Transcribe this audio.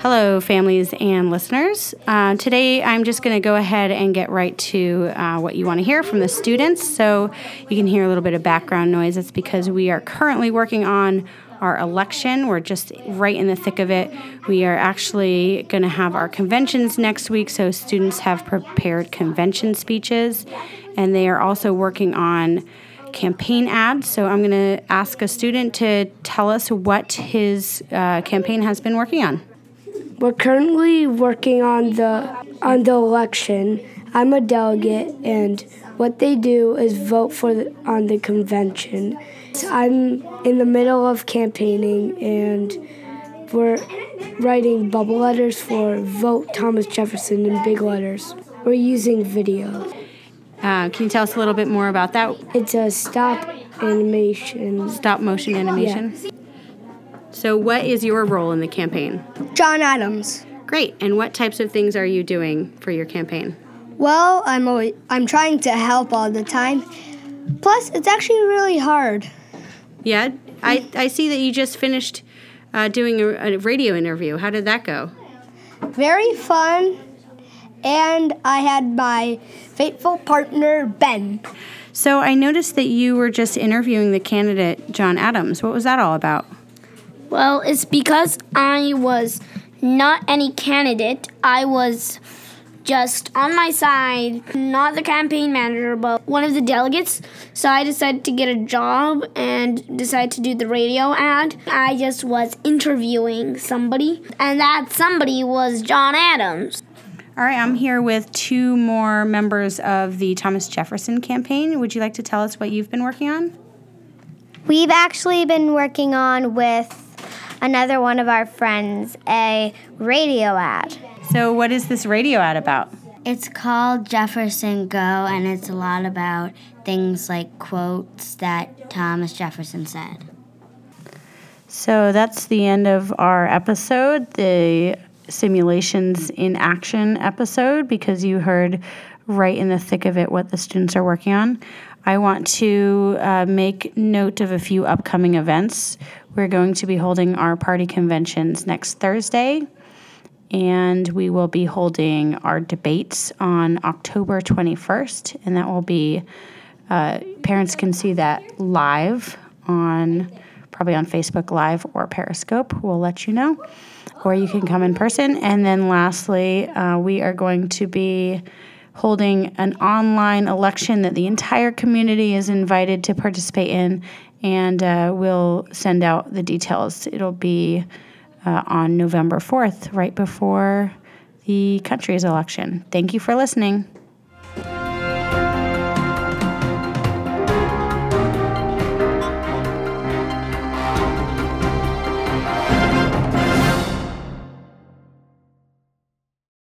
Hello, families and listeners. Uh, today, I'm just going to go ahead and get right to uh, what you want to hear from the students. So, you can hear a little bit of background noise. It's because we are currently working on our election. We're just right in the thick of it. We are actually going to have our conventions next week, so students have prepared convention speeches, and they are also working on campaign ads. So, I'm going to ask a student to tell us what his uh, campaign has been working on. We're currently working on the on the election. I'm a delegate, and what they do is vote for the, on the convention. So I'm in the middle of campaigning, and we're writing bubble letters for "Vote Thomas Jefferson" in big letters. We're using video. Uh, can you tell us a little bit more about that? It's a stop animation. Stop motion animation. Yeah. So, what is your role in the campaign? John Adams. Great. And what types of things are you doing for your campaign? Well, I'm always, I'm trying to help all the time. Plus, it's actually really hard. Yeah, I, I see that you just finished uh, doing a, a radio interview. How did that go? Very fun. And I had my faithful partner, Ben. So I noticed that you were just interviewing the candidate, John Adams. What was that all about? Well, it's because I was not any candidate. I was just on my side, not the campaign manager, but one of the delegates. So I decided to get a job and decided to do the radio ad. I just was interviewing somebody, and that somebody was John Adams. All right, I'm here with two more members of the Thomas Jefferson campaign. Would you like to tell us what you've been working on? We've actually been working on with another one of our friends a radio ad. So, what is this radio ad about? It's called Jefferson Go, and it's a lot about things like quotes that Thomas Jefferson said. So, that's the end of our episode, the simulations in action episode, because you heard right in the thick of it what the students are working on. I want to uh, make note of a few upcoming events. We're going to be holding our party conventions next Thursday, and we will be holding our debates on October 21st, and that will be, uh, parents can see that live on probably on Facebook Live or Periscope. We'll let you know. Or you can come in person. And then lastly, uh, we are going to be holding an online election that the entire community is invited to participate in, and uh, we'll send out the details. It'll be uh, on November 4th, right before the country's election. Thank you for listening.